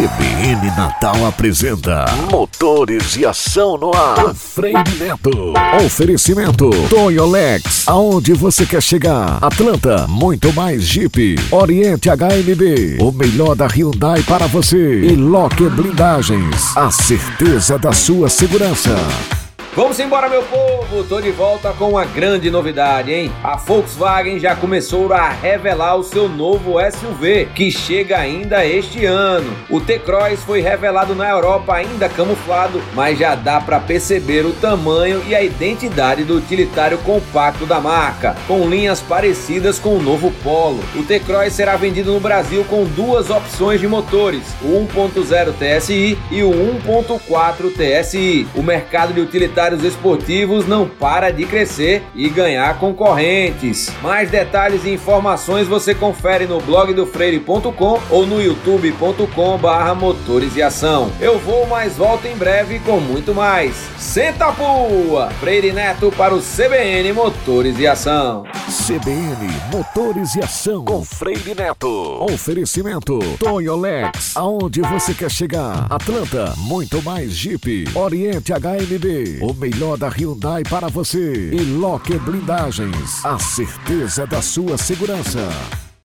CBN Natal apresenta Motores e Ação no Ar. Freire Neto. Oferecimento Toyolex. Aonde você quer chegar? Atlanta, muito mais Jeep. Oriente HMB. O melhor da Hyundai para você. E Locker Blindagens. A certeza da sua segurança. Vamos embora, meu povo! Tô de volta com uma grande novidade, hein? A Volkswagen já começou a revelar o seu novo SUV, que chega ainda este ano. O T-Cross foi revelado na Europa ainda camuflado, mas já dá para perceber o tamanho e a identidade do utilitário compacto da marca, com linhas parecidas com o novo Polo. O T-Cross será vendido no Brasil com duas opções de motores, o 1.0 TSI e o 1.4 TSI. O mercado de utilitário utilitários esportivos não para de crescer e ganhar concorrentes. Mais detalhes e informações você confere no blog do freire.com ou no youtube.com barra motores e ação. Eu vou, mas volto em breve com muito mais. Senta a pua! Freire Neto para o CBN Motores e Ação. CBN Motores e Ação com Freire Neto. Oferecimento Toyolex. Aonde você quer chegar? Atlanta, muito mais Jeep. Oriente HMB. O melhor da Hyundai para você. E Locker Blindagens. A certeza da sua segurança.